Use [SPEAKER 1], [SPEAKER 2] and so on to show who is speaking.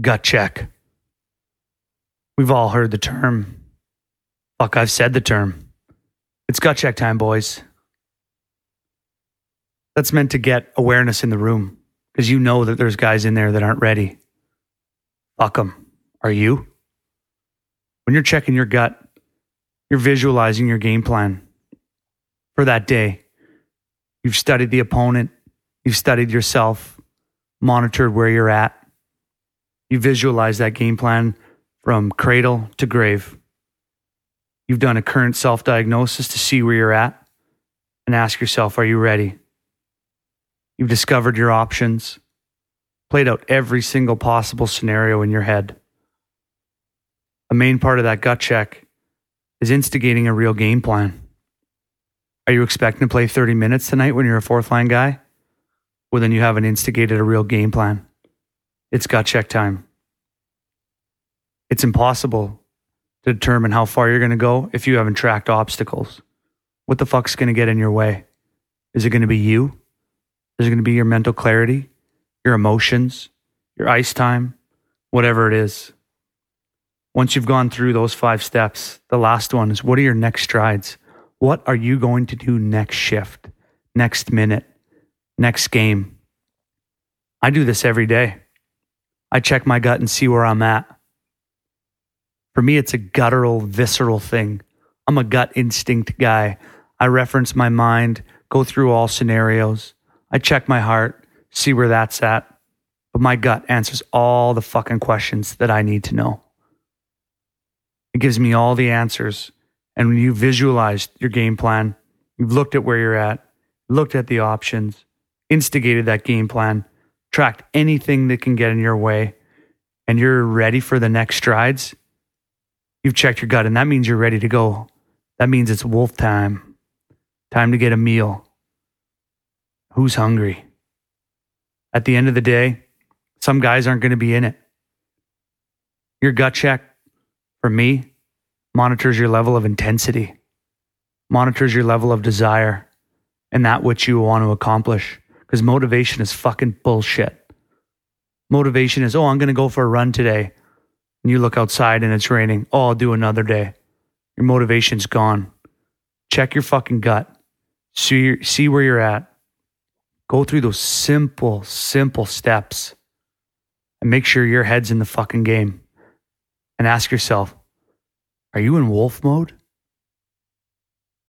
[SPEAKER 1] gut check. We've all heard the term. Fuck, I've said the term. It's gut check time, boys. That's meant to get awareness in the room because you know that there's guys in there that aren't ready. Fuck them. Are you? When you're checking your gut, you're visualizing your game plan for that day. You've studied the opponent, you've studied yourself, monitored where you're at. You visualize that game plan from cradle to grave. You've done a current self diagnosis to see where you're at and ask yourself, are you ready? You've discovered your options, played out every single possible scenario in your head. A main part of that gut check is instigating a real game plan. Are you expecting to play 30 minutes tonight when you're a fourth line guy? Well, then you haven't instigated a real game plan. It's gut check time. It's impossible to determine how far you're going to go if you haven't tracked obstacles. What the fuck's going to get in your way? Is it going to be you? Is it going to be your mental clarity, your emotions, your ice time, whatever it is? Once you've gone through those five steps, the last one is what are your next strides? What are you going to do next shift, next minute, next game? I do this every day. I check my gut and see where I'm at. For me, it's a guttural, visceral thing. I'm a gut instinct guy. I reference my mind, go through all scenarios. I check my heart, see where that's at. But my gut answers all the fucking questions that I need to know. It gives me all the answers. And when you visualized your game plan, you've looked at where you're at, looked at the options, instigated that game plan, tracked anything that can get in your way, and you're ready for the next strides, you've checked your gut. And that means you're ready to go. That means it's wolf time, time to get a meal. Who's hungry? At the end of the day, some guys aren't going to be in it. Your gut check, for me, monitors your level of intensity, monitors your level of desire, and that which you want to accomplish. Because motivation is fucking bullshit. Motivation is, oh, I'm going to go for a run today. And you look outside and it's raining. Oh, I'll do another day. Your motivation's gone. Check your fucking gut. See, see where you're at. Go through those simple, simple steps and make sure your head's in the fucking game. And ask yourself, are you in wolf mode